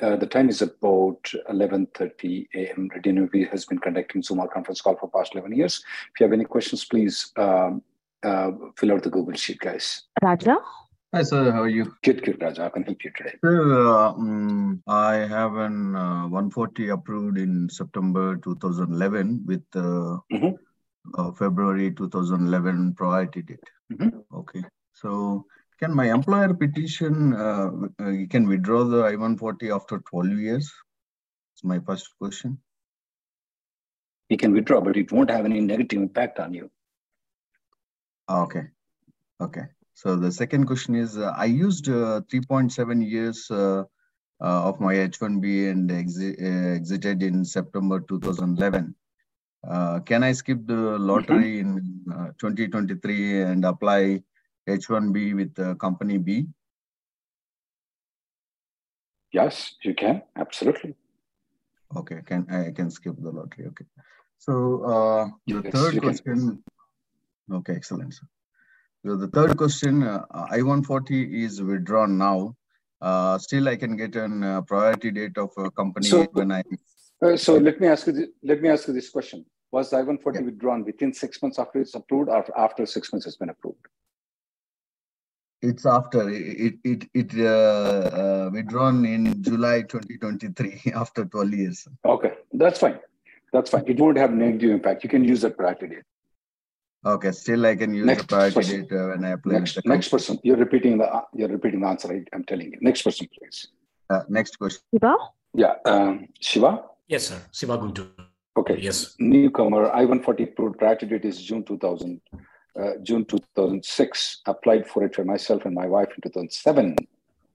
Uh, the time is about 11.30 a.m. Reddy has been conducting Zoom conference call for past 11 years. If you have any questions, please um, uh, fill out the Google Sheet, guys. Raja? Hi, sir. How are you? Good, good, Raja. I can help you today. Sir, uh, um, I have an uh, 140 approved in September 2011 with mm-hmm. February 2011 priority date. Mm-hmm. Okay. So can my employer petition, uh, uh, can withdraw the I-140 after 12 years? That's my first question. He can withdraw, but it won't have any negative impact on you. Ah, okay. Okay. So the second question is, uh, I used uh, 3.7 years uh, uh, of my H-1B and exi exited in September 2011. can I skip the lottery mm -hmm. in 2023 and apply H1B with uh, company B? Yes, you can. Absolutely. Okay, can I can skip the lottery. Okay. So uh, the yes, third question. Can. Okay, excellent. So the third question, uh, I-140 is withdrawn now. Uh, still, I can get an uh, priority date of a company so, when I. Uh, so let me ask you. This, let me ask you this question: Was the I-140 yeah. withdrawn within six months after it's approved, or after six months it's been approved? It's after it it it uh, uh, withdrawn in July 2023 after 12 years. Okay, that's fine. That's fine. It won't have negative impact. You can use that priority date. Okay, still I can use next the priority person. date uh, when I apply. Next, next person. You're repeating the you're repeating the answer. Right? I'm telling you. Next person, please. Uh, next question. Shiva. Yeah, um, Shiva. Yes, sir. Shiva Guntur. Okay. Yes. Newcomer I-140 approved priority date is June 2000 uh, June 2006, applied for it for myself and my wife in 2007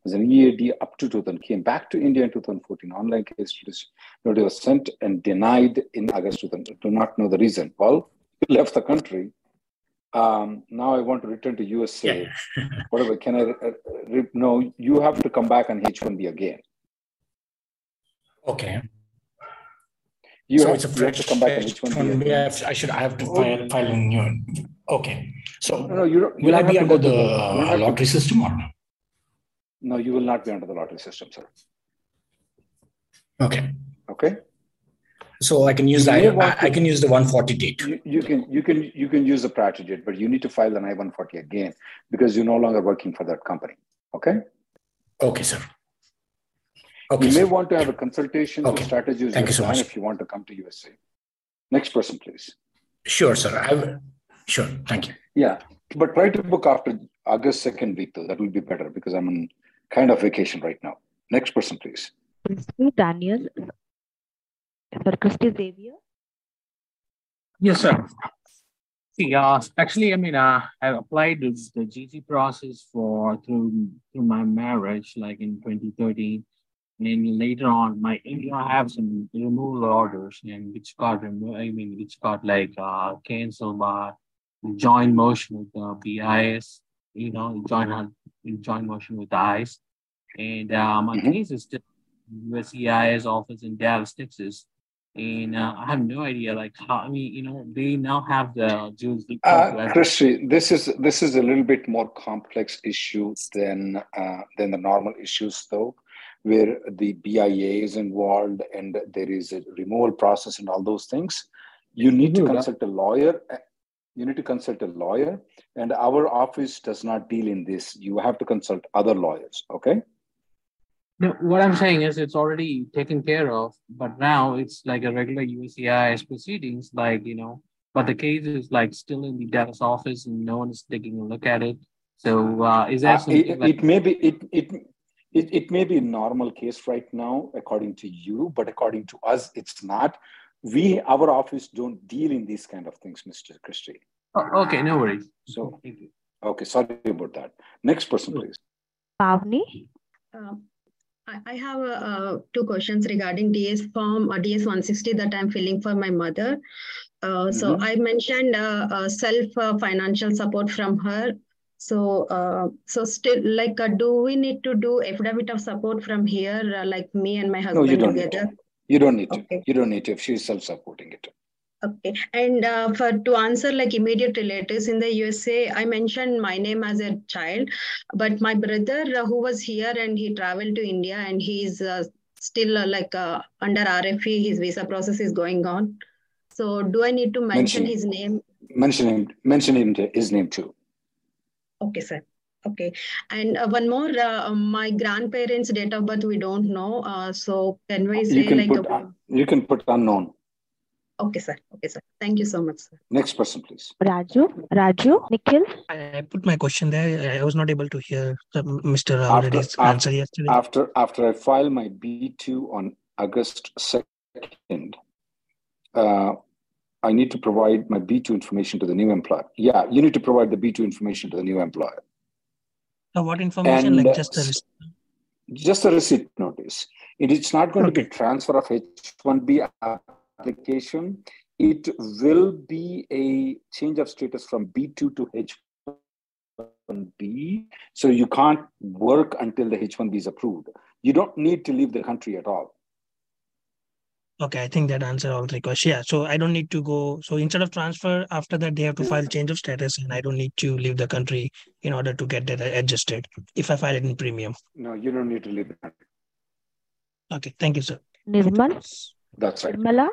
as an EAD up to 2000, came back to India in 2014. Online case notice was sent and denied in August 2000. Do not know the reason. Well, left the country. Um, now I want to return to USA. Yeah. Whatever, can I? Uh, re- no, you have to come back on H1B again. Okay. You so have, it's a fresh to come back on H1B. I should. I have to file, file a new Okay. So no, you don't, will I be under the uh, lottery to, system or no? No, you will not be under the lottery system, sir. Okay. Okay. So I can use the I, I, can use the 140 date. You, you, can you can you can use the priority date, but you need to file an I-140 again because you're no longer working for that company. Okay. Okay, sir. Okay, you sir. may want to have a consultation okay. strategies Thank you so much. if you want to come to USA. Next person, please. Sure, sir. I Sure. Thank you. Yeah. But try to book after August 2nd week, though. That will be better because I'm on kind of vacation right now. Next person, please. Christy Daniel. Sir, Christy Xavier. Yes, sir. See, uh, actually, I mean, uh, I applied the GC process for through through my marriage, like in 2013. And then later on, my you know, I have some removal orders, and which got removed. I mean, which got like uh, canceled by join motion with the BIA, you know, join join motion with the ICE. And uh, my mm-hmm. case is still USCIS office in Dallas, Texas. And uh, I have no idea, like how. I mean, you know, they now have the jurisdiction. Uh, Christy, this is this is a little bit more complex issue than uh, than the normal issues, though, where the BIA is involved and there is a removal process and all those things. You need to consult a lawyer you need to consult a lawyer and our office does not deal in this. You have to consult other lawyers okay? No, what I'm saying is it's already taken care of, but now it's like a regular USCIS proceedings, like, you know, but the case is like still in the Dallas office and no one is taking a look at it. So uh, is that uh, it, like- it may be it, it it, it may be a normal case right now according to you but according to us it's not we our office don't deal in these kind of things mr christie oh, okay no worries so okay sorry about that next person please pavni uh, I have uh, two questions regarding DS form or uh, DS 160 that I'm filling for my mother. Uh, so mm-hmm. I mentioned uh, uh, self uh, financial support from her. So, uh, so still, like, uh, do we need to do affidavit of support from here, like me and my husband no, you don't together? Need to. You don't need okay. to. You don't need to if she's self-supporting it. Okay, and uh, for to answer like immediate relatives in the USA, I mentioned my name as a child, but my brother uh, who was here and he traveled to India and he's uh, still uh, like under RFE, his visa process is going on. So do I need to mention, mention his name? Mention him. Mention him his name too. Okay, sir. Okay, and uh, one more. Uh, my grandparents' date of birth we don't know. Uh, so can we say you can like put, a, you can put unknown. Okay, sir. Okay, sir. Thank you so much, sir. Next person, please. Raju. Raju. Nikhil. I put my question there. I was not able to hear Mr. Already's answer yesterday. After after I file my B two on August second, uh, I need to provide my B2 information to the new employer. Yeah, you need to provide the B2 information to the new employer. So what information? And, like just a receipt? Just a receipt notice. It is not going okay. to be transfer of H1B application. It will be a change of status from B2 to H1B. So you can't work until the H1B is approved. You don't need to leave the country at all. Okay, I think that answer all three questions. Yeah, so I don't need to go. So instead of transfer, after that they have to file change of status, and I don't need to leave the country in order to get that adjusted. If I file it in premium. No, you don't need to leave the country. Okay, thank you, sir. Nirmal. That's right. Nirmala.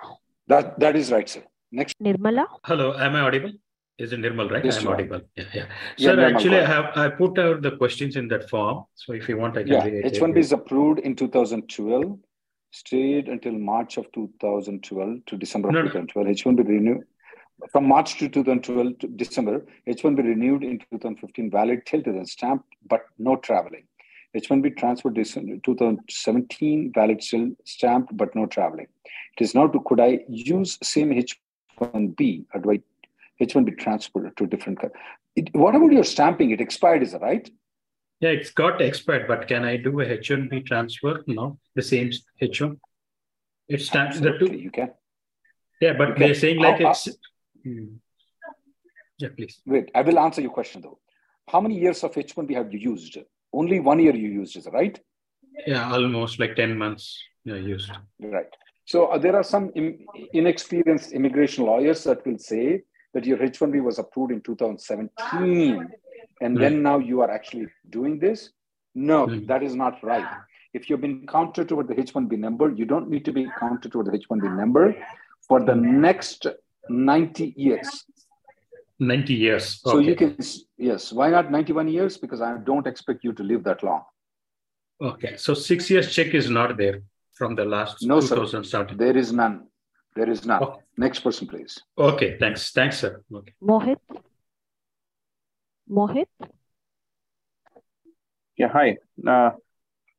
That that is right, sir. Next. Nirmala. Hello, am I audible? Is it Nirmal, right? Yes, I'm audible. Yeah, yeah. yeah sir, actually, I have I put out the questions in that form. So if you want, I can. Yeah, H1B is approved in 2012 stayed until March of 2012 to December of no. 2012. H1B renewed from March to 2012 to December. H1B renewed in 2015, valid till then stamped, but no traveling. H1B transferred December 2017, valid still stamped, but no traveling. It is now to could I use same H1B or do I H1B transfer to a different? It, what about your stamping? It expired, is it right? Yeah, it's got expired, but can I do a H1B transfer? No, the same H1. It stands the two. You can. Yeah, but they're saying like How, it's. Hmm. Yeah, please. Wait, I will answer your question though. How many years of H1B have you used? Only one year you used, is it right? Yeah, almost like 10 months yeah, used. Right. So uh, there are some Im- inexperienced immigration lawyers that will say that your H1B was approved in 2017 and then now you are actually doing this? No that is not right. If you've been counted toward the h1b number you don't need to be counted toward the h1b number for the next 90 years. 90 years okay. so you can yes why not 91 years? Because i don't expect you to live that long. Okay so six years check is not there from the last no sir. there is none. There is none. Okay. next person please. Okay thanks. Thanks sir. Okay. Mohit Mohit? Yeah, hi. Uh,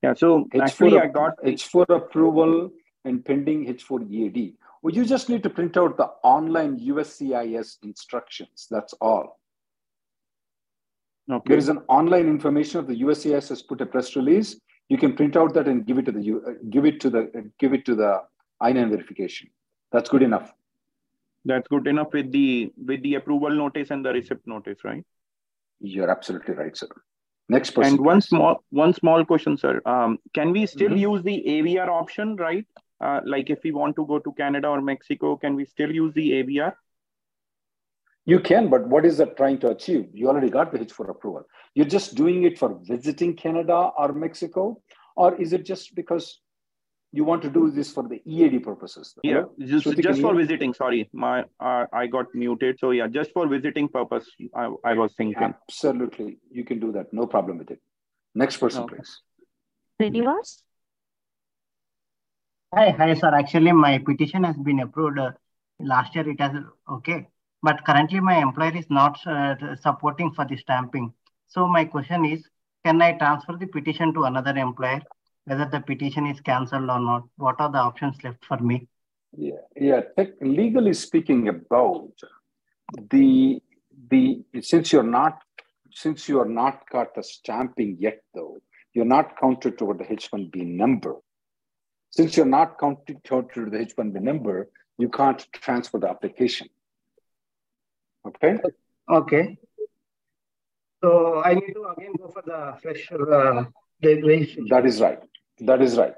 yeah, so H4 actually I got H4 approval and pending H4 EAD. Well, you just need to print out the online USCIS instructions. That's all. Okay. There is an online information of the USCIS has put a press release. You can print out that and give it to the uh, give it to the give it to the I9 verification. That's good enough. That's good enough with the with the approval notice and the receipt notice, right? You're absolutely right, sir. Next person. And one small one small question, sir. Um, can we still mm-hmm. use the AVR option, right? Uh, like if we want to go to Canada or Mexico, can we still use the AVR? You can, but what is that trying to achieve? You already got the H4 approval. You're just doing it for visiting Canada or Mexico, or is it just because you want to do this for the EAD purposes. Yeah, just, just for visiting. Sorry, my uh, I got muted. So yeah, just for visiting purpose, I, I was thinking. Absolutely, you can do that. No problem with it. Next person, okay. please. Srinivas. Hi, hi, sir. Actually, my petition has been approved. Uh, last year it has okay, but currently my employer is not uh, supporting for the stamping. So my question is, can I transfer the petition to another employer? Whether the petition is cancelled or not? What are the options left for me? Yeah, yeah. legally speaking, about the the since you're not since you are not got the stamping yet, though you're not counted toward the H1B number. Since you're not counted toward the H1B number, you can't transfer the application. Okay? Okay. So I need to again go for the fresh uh, registration. That is right. That is right.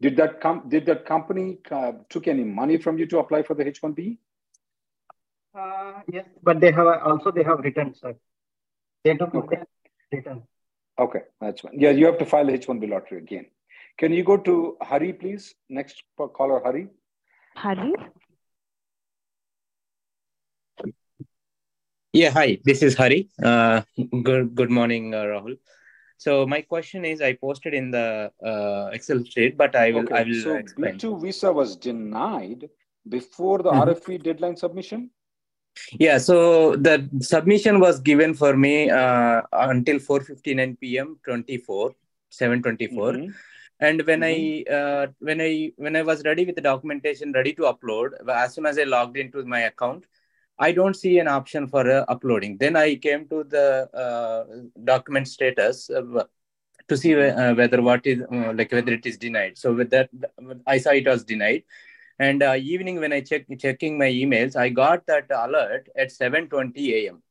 Did that com- did that company uh, took any money from you to apply for the H1B? Uh, yes, but they have also they have returned, sir. They took okay. return. Okay, that's fine. Yeah, you have to file the H1B lottery again. Can you go to Hari, please? Next caller, Hari. Hari. Yeah, hi. This is Hari. Uh, good good morning, uh, Rahul. So my question is, I posted in the uh, Excel sheet, but I will okay. I will so explain. B2 visa was denied before the mm-hmm. RFE deadline submission. Yeah, so the submission was given for me uh, until 4:59 p.m. 24 724. Mm-hmm and when mm-hmm. i uh, when i when i was ready with the documentation ready to upload as soon as i logged into my account i don't see an option for uh, uploading. Then i came to the uh, document status uh, to see uh, whether what is uh, like whether it is denied. So with that i saw it was denied. And evening when i check checking my emails i got that alert at 7:20 a.m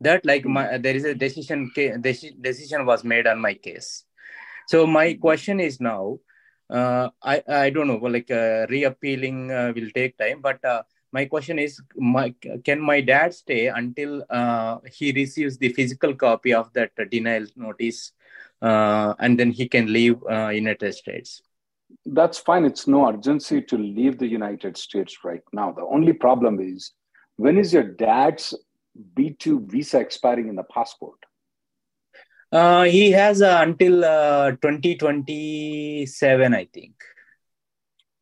that like my there is a decision decision was made on my case. So my question is now, uh, I I don't know, like uh, reappealing uh, will take time, but uh, my question is, my, can my dad stay until uh, he receives the physical copy of that denial notice, uh, and then he can leave uh, United States? That's fine. It's no urgency to leave the United States right now. The only problem is, when is your dad's B2 visa expiring in the passport? Uh, he has uh, until uh, 2027, I think.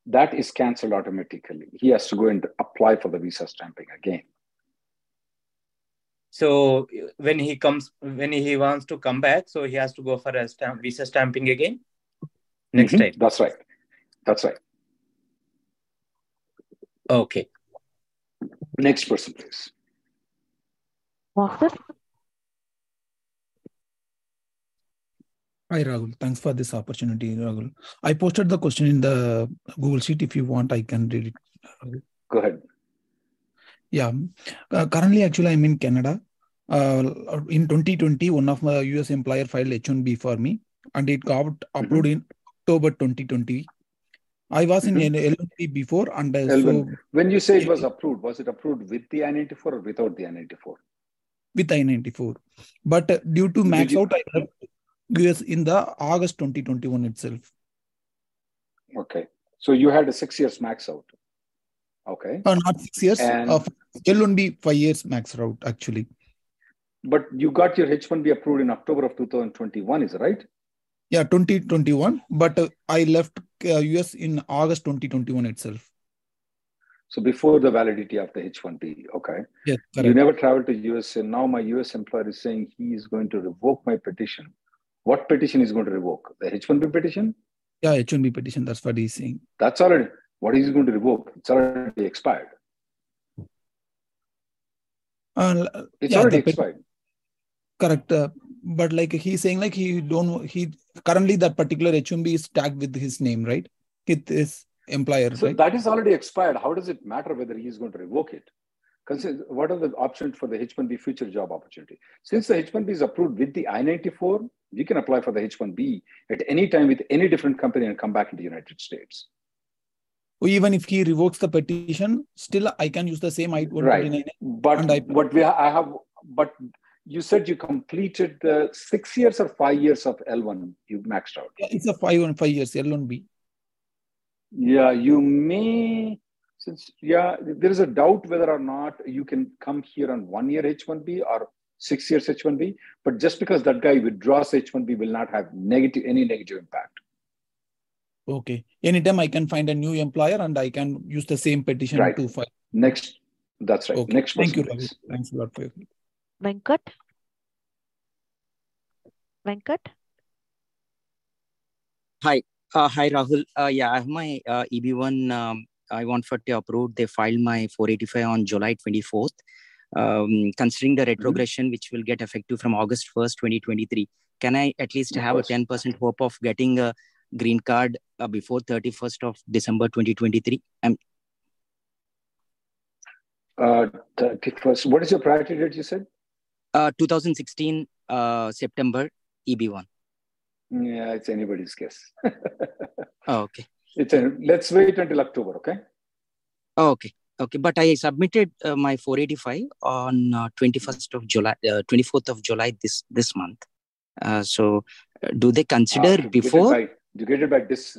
That is cancelled automatically. He has to go and apply for the visa stamping again. So when he comes, when he wants to come back, so he has to go for a stamp, visa stamping again next mm-hmm. time. That's right. That's right. Okay. Next person, please. Hi, Rahul. Thanks for this opportunity, Rahul. I posted the question in the Google Sheet. If you want, I can read it. Go ahead. Yeah. Uh, currently, actually, I'm in Canada. Uh, in 2020, one of my US employer filed H1B for me, and it got mm-hmm. approved in October 2020. I was in mm-hmm. L1B before, and uh, so when you say it was approved, was it approved with the I-94 or without the I-94? With I-94, but uh, due to max you... out, I US in the August 2021 itself. Okay. So you had a six years max out. Okay. Uh, not six years. And, uh, L1B five years max out actually. But you got your H1B approved in October of 2021, is it right? Yeah, 2021. But uh, I left uh, US in August 2021 itself. So before the validity of the H1B, okay. Yes, you never traveled to US, and now my US employer is saying he is going to revoke my petition what petition is going to revoke? The H1B petition? Yeah, H1B petition. That's what he's saying. That's already what he's going to revoke. It's already expired. Uh, it's yeah, already expired. Correct. Uh, but like he's saying, like he don't he currently that particular H1B is tagged with his name, right? With his employer. So right? that is already expired. How does it matter whether he is going to revoke it? Consider what are the options for the H1B future job opportunity? Since the H1B is approved with the I-94, you can apply for the H1B at any time with any different company and come back in the United States. even if he revokes the petition, still I can use the same I-129. Right. But I, what we I have, but you said you completed the six years or five years of L1 you maxed out. Yeah, it's a five and five years L1B. Yeah, you may since yeah, there is a doubt whether or not you can come here on one year H1B or six years H1B. But just because that guy withdraws H1B will not have negative any negative impact. Okay. Anytime I can find a new employer and I can use the same petition right. to file. Next. That's right. Okay. Next Thank you, Ravi. Thanks a lot for your Venkat? Venkat? Hi, uh, hi Rahul. Uh, yeah, I have my uh, EB1 um, I-140 approved. They filed my 485 on July 24th. Um, considering the retrogression, which will get effective from August 1st, 2023, can I at least have a 10% hope of getting a green card uh, before 31st of December 2023? Um, Uh, 31st. What is your priority date? You said. uh, 2016 uh, September EB1. Yeah, it's anybody's guess. Oh, okay. It's a, let's wait until October. Okay. Oh, okay. Okay. But I submitted uh, my 485 on uh, 21st of July, uh, 24th of July this this month. Uh, so, uh, do they consider Uh, before? Get it by, to get it by this,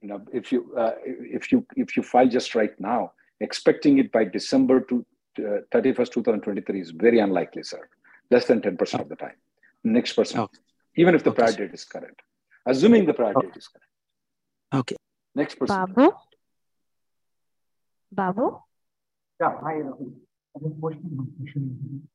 you know, if you uh, if you if you file just right now, expecting it by December to uh, 31st, 2023 is very unlikely, sir. Less than 10% of the time. Next person, even if the prior date is correct, assuming the prior date is correct. Okay. Next person. Babu? Babu? Yeah, I have posted my question.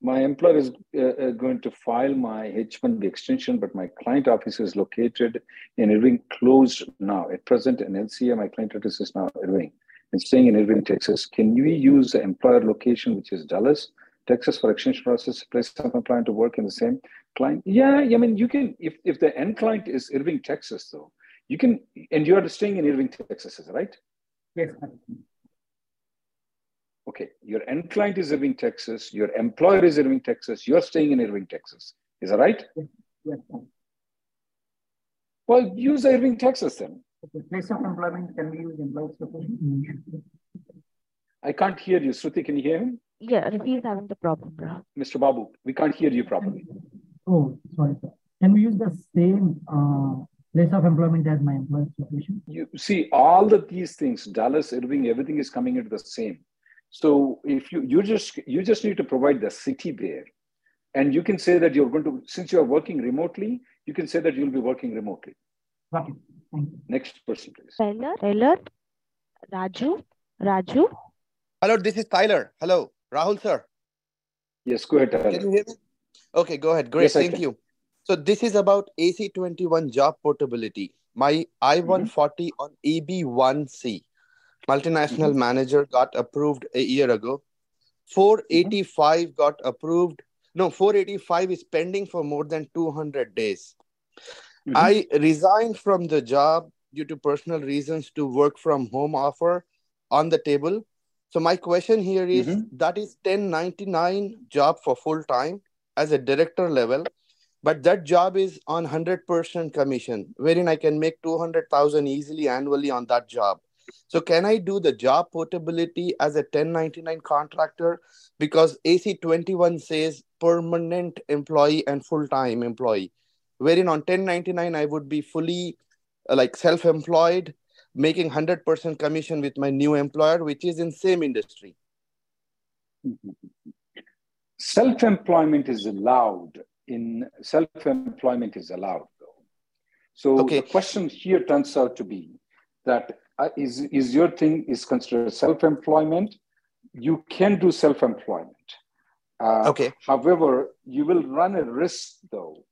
My employer is uh, uh, going to file my H1B extension, but my client office is located in Irving, closed now. At present, in LCA, my client address is now Irving. And staying in Irving, Texas. Can we use the employer location, which is Dallas, Texas, for extension process? Place some client to work in the same client. Yeah, I mean, you can. If if the end client is Irving, Texas, though, you can. And you are staying in Irving, Texas, is right? Yes. Okay, your end client is Irving, Texas. Your employer is Irving, Texas. You're staying in Irving, Texas. Is that right? Yes. Well, use Irving, Texas then. Okay. Place of employment can we use employer's location? I can't hear you. Shruti, can you hear him? Yeah, he's having the problem, bro. Mr. Babu, we can't hear you properly. Oh, sorry, sir. Can we use the same uh, place of employment as my employer's location? You see, all of these things, Dallas, Irving, everything is coming into the same. So if you you just you just need to provide the city there. And you can say that you're going to, since you're working remotely, you can say that you'll be working remotely. Got it. Thank you. Next person, please. Taylor? Taylor? Raju? Raju? Hello, this is Tyler. Hello, Rahul sir. Yes, go ahead, Tyler. Can you hear me? Okay, go ahead. Great, Yes, thank you. So this is about AC21 job portability. My I-140 mm-hmm. on EB1C, multinational mm-hmm. manager got approved a year ago. 485 mm-hmm. got approved. No, 485 is pending for more than 200 days. Mm-hmm. I resigned from the job due to personal reasons to work from home offer on the table. So my question here is, that is 1099 job for full time as a director level, but that job is on 100% commission, wherein I can make 200,000 easily annually on that job. So can I do the job portability as a 1099 contractor? Because AC21 says permanent employee and full-time employee, wherein on 1099 I would be fully uh, like self-employed, making 100% commission with my new employer, which is in same industry. Self-employment is allowed. In self-employment is allowed, though. So the question here turns out to be that uh, is is your thing is considered self-employment? You can do self-employment. Uh, okay. However, you will run a risk though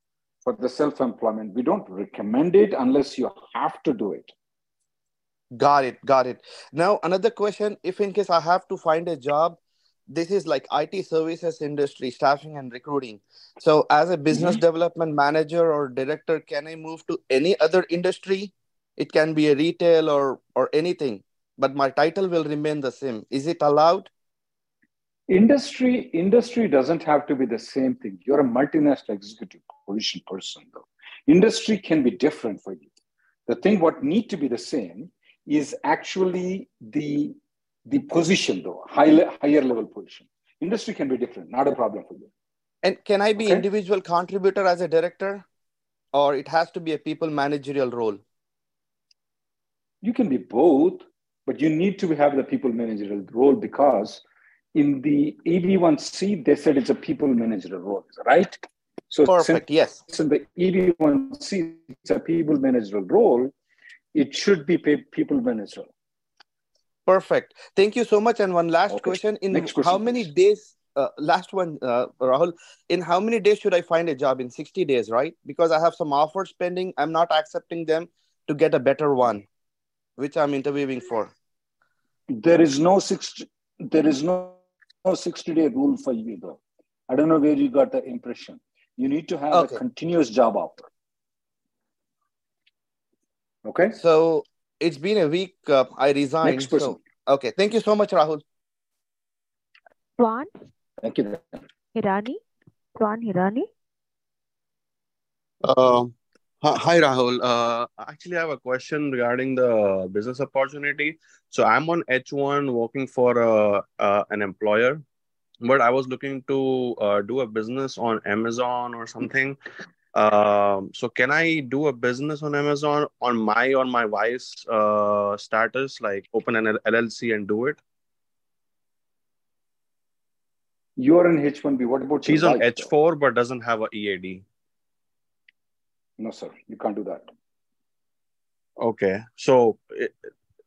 for the self-employment. We don't recommend it unless you have to do it. Got it. Got it. Now, another question if in case I have to find a job, this is like IT services industry, staffing and recruiting. So, as a business development manager or director, can I move to any other industry? It can be a retail or or anything, but my title will remain the same. Is it allowed? Industry industry doesn't have to be the same thing. You're a multinational executive position person, though. Industry can be different for you. The thing what need to be the same is actually the the position, though high le- higher level position. Industry can be different, not a problem for you. And can I be Okay. individual contributor as a director, or it has to be a people managerial role? You can be both, but you need to have the people managerial role because in the EB1C, they said it's a people managerial role, right? So Perfect, yes. So the EB1C, it's a people managerial role. It should be people Venezuela. Perfect. Thank you so much. And one last okay. question: In question, how many days? Uh, last one, uh, Rahul. In how many days should I find a job? In sixty days, right? Because I have some offers pending. I'm not accepting them to get a better one, which I'm interviewing for. There is no six. There is no, no sixty day rule for you though. I don't know where you got the impression. You need to have okay. a continuous job offer. Okay. So it's been a week. Uh, I resigned. Next person. So, okay. Thank you so much, Rahul. Swan. Thank you. Hirani. Swan Hirani. Uh, hi, Rahul. Uh, actually, I have a question regarding the business opportunity. So I'm on H1 working for uh, uh, an employer, but I was looking to uh, do a business on Amazon or something. Um, so can I do a business on Amazon on my on my wife's uh, status, like open an LLC and do it? You're in H1B. What about She's on H4 but doesn't have a EAD. No, sir. You can't do that. Okay. So,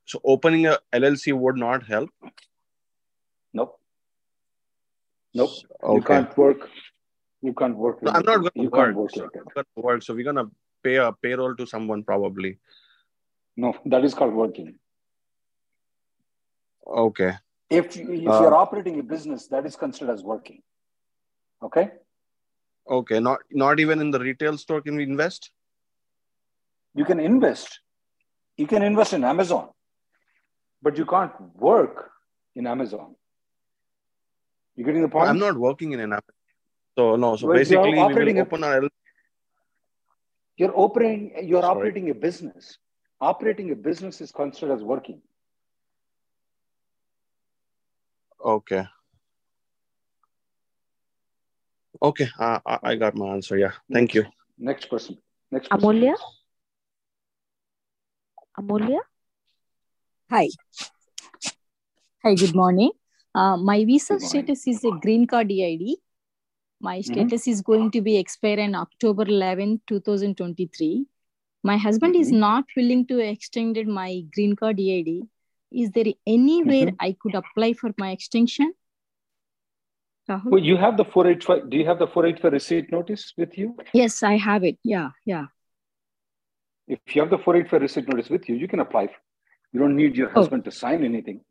so opening a LLC would not help. Nope. Nope. Okay. You can't work you can't work. No, I'm not going to work. work, like going to work. So we're gonna pay a payroll to someone probably. No, that is called working. Okay. If if uh, you're operating a business, that is considered as working. Okay. Okay. Not not even in the retail store can we invest. You can invest. You can invest in Amazon, but you can't work in Amazon. You getting the point? I'm not working in an Amazon. So no, so well, basically we will open our. You're operating. You're Sorry. operating a business. Operating a business is considered as working. Okay. Okay, uh, I got my answer. Yeah, thank you. Next question. Next person. Amulya. Amulya. Hi. Hi. Good morning. Uh, my visa status is a green card EAD my mm-hmm. status mm-hmm. is going to be expire on October 11, 2023. My husband mm-hmm. is not willing to extend my green card EAD. Is there anywhere mm-hmm. I could apply for my extension? Rahul? Well, you have the 485. Do you have the 485 receipt notice with you? Yes, I have it. Yeah, yeah. If you have the 485 receipt notice with you, you can apply. You don't need your oh. husband oh. to sign anything.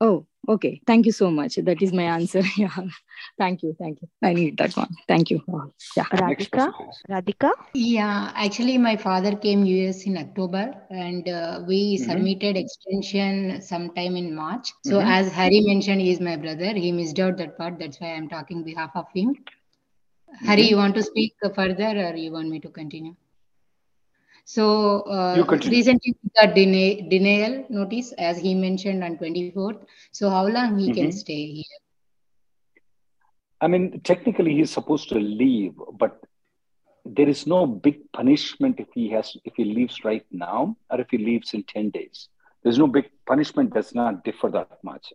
Oh, okay. Thank you so much. That is my answer. Yeah. Thank you. Thank you. I need that one. Thank you. Yeah. Radhika. Radhika. Yeah. Actually, my father came US in October, and uh, we mm-hmm. submitted extension sometime in March. So mm-hmm. as Harry mentioned, he is my brother. He missed out that part. That's why I'm talking behalf of him. Mm-hmm. Harry, you want to speak further, or you want me to continue? So uh, recently got deny, denial notice as he mentioned on 24th. So how long he mm-hmm. can stay here? I mean, technically he's supposed to leave, but there is no big punishment if he has if he leaves right now or if he leaves in 10 days. There's no big punishment does not differ that much.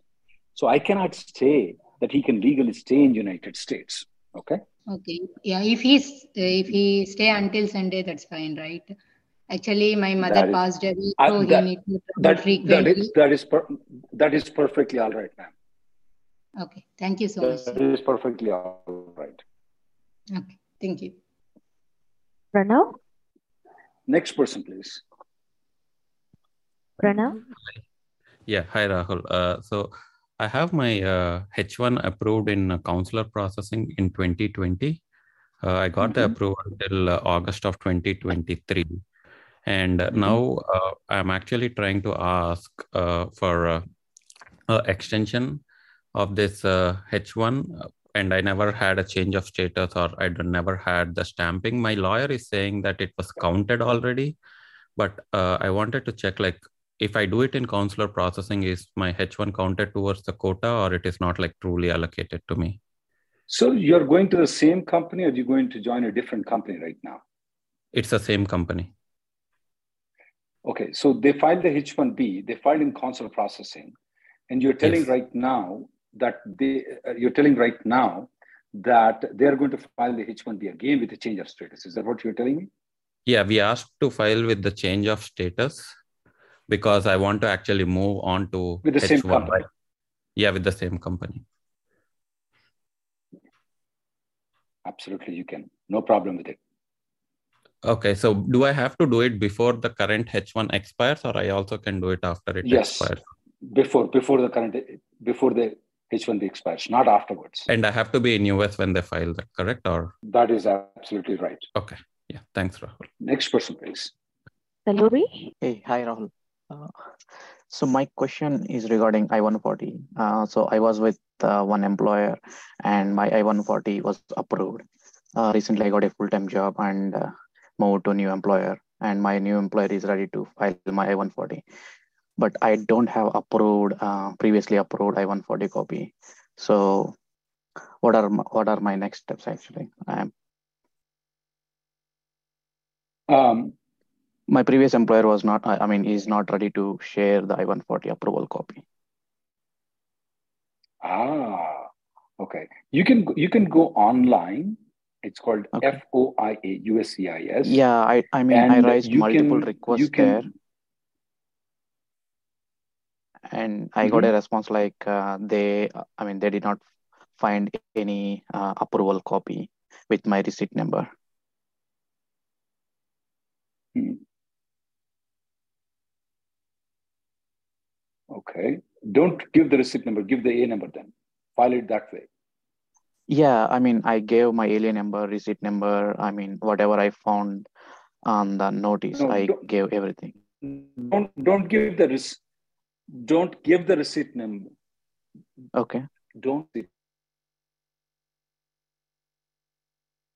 So I cannot say that he can legally stay in United States. Okay. Okay. Yeah. If he's if he stay until Sunday, that's fine, right? Actually, my mother that passed away, so he that, need to that, frequently. That is, that, is per, that is perfectly all right, ma'am. Okay, thank you so that much. That is perfectly all right. Okay, thank you. Pranav? Next person, please. Pranav? Yeah, hi, Rahul. Uh, so I have my uh, H1 approved in uh, consular processing in 2020. Uh, I got mm-hmm. the approval till uh, August of 2023 and mm-hmm. now uh, i'm actually trying to ask uh, for uh, extension of this h1 uh, and i never had a change of status or i never had the stamping. My lawyer is saying that it was counted already but uh, i wanted to check like if i do it in consular processing is my h1 counted towards the quota or it is not like truly allocated to me? So you're going to the same company or you're going to join a different company right now? It's the same company Okay, so they filed the H-1B, they filed in consular processing, and you're telling yes. right now that they, uh, you're telling right now that they're going to file the H-1B again with a change of status. Is that what you're telling me? Yeah, we asked to file with the change of status because I want to actually move on to with the H1, same company. Yeah, with the same company. Absolutely, you can. No problem with it. Okay, so do I have to do it before the current H1 expires, or I also can do it after it yes. expires? Before before the current before the H1B expires, not afterwards. And I have to be in US when they file that, correct? Or that is absolutely right. Okay. Yeah. Thanks, Rahul. Next person, please. Saluri. Hey, hi, Rahul. Uh, so my question is regarding I-140. Uh, so I was with uh, one employer, and my I-140 was approved. Uh, recently, I got a full-time job and uh, moved to a new employer, and my new employer is ready to file my I-140 but I don't have approved uh, previously approved I-140 copy. So what are my, what are my next steps actually? Um, um, my previous employer was not, I mean, is not ready to share the I-140 approval copy. Ah, okay. You can you can go online. It's called okay. FOIA USCIS. Yeah, I I mean I raised multiple can, requests can, there and i mm-hmm. got a response like uh, they i mean they did not find any uh, approval copy with my receipt number hmm. okay don't give the receipt number give the a number then file it that way yeah i mean i gave my alien number receipt number i mean whatever i found on the notice no, i gave everything don't don't give the res- don't give the receipt number. Okay. Don't.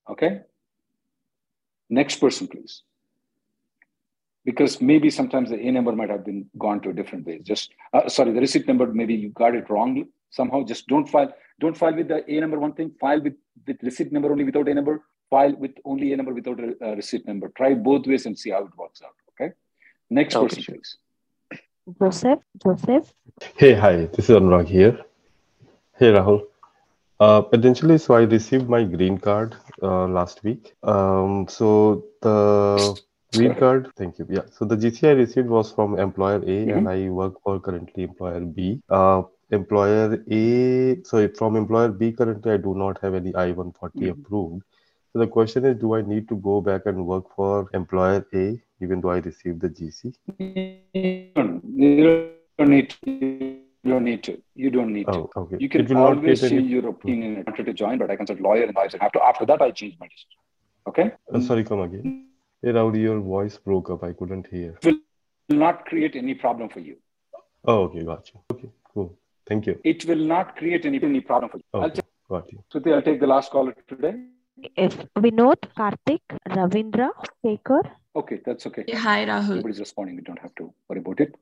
Okay. Next person, please. Because maybe sometimes the A number might have been gone to a different way. Just uh, sorry, the receipt number maybe you got it wrongly somehow. Just don't file. Don't file with the A number one thing. File with with receipt number only without A number. File with only A number without a, a receipt number. Try both ways and see how it works out. Okay. Next okay, person, sure. please. Joseph. Joseph. Hey, hi. This is Anurag here. Hey, Rahul. Uh, potentially, so I received my green card uh, last week. Um, so the green card, thank you. Yeah. So the GC I received was from employer A, mm-hmm. and I work for currently employer B. Uh, employer A, so from employer B, currently I do not have any I 140 mm-hmm. approved. So the question is, do I need to go back and work for employer A even though I received the GC? You don't need to. You don't need to. You don't need oh, to. Okay. You can always change any... your opinion and wanted to join, but I consult lawyer and I said after after that I changed my decision. Okay. Uh, sorry, come again. Hey, Rowdy, your voice broke up. I couldn't hear. It will not create any problem for you. Oh, okay, got you. Okay, cool. Thank you. It will not create any, any problem for you. Okay, I'll take, got you. So I'll take the last caller today. If Vinod, Karthik, Ravindra, Shaker. Okay, that's okay. Yeah, hi, Rahul. Nobody's responding. We don't have to worry about it.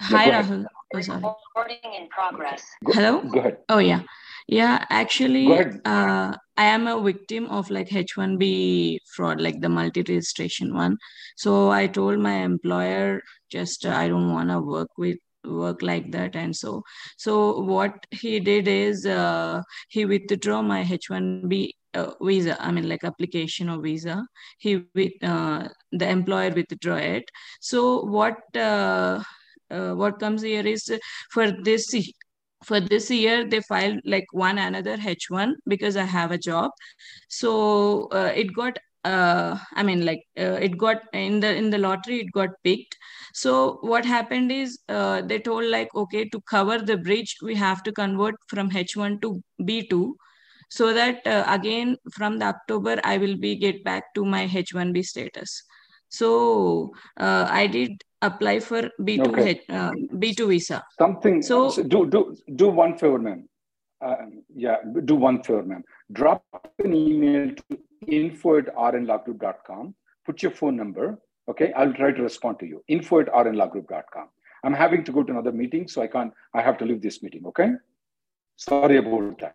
Hi, Rahul. Oh, sorry. Recording in progress. Go, Hello? Go ahead. Oh, yeah. Yeah, actually, uh, I am a victim of like H1B fraud, like the multi registration one. So I told my employer, just uh, I don't want to work with work like that. And so so what he did is uh, he withdrew my h1b uh, visa i mean like application of visa. He with uh, the employer withdraw it. So what uh, uh, what comes here is for this for this year they filed like one another h1 because i have a job. So uh, it got uh, i mean like uh, it got in the in the lottery it got picked. So what happened is uh, they told like okay to cover the bridge we have to convert from h1 to b2 so that uh, again from the october i will be get back to my h1b status. So uh, i did apply for b2 okay. uh, b2 visa. Something so, so do do do one favor ma'am. Yeah do one favor ma'am. Drop an email to info at rnlawgroup.com put your phone number okay? I'll try to respond to you. info at rnlawgroup.com i'm having to go to another meeting so i can't i have to leave this meeting okay? Sorry about that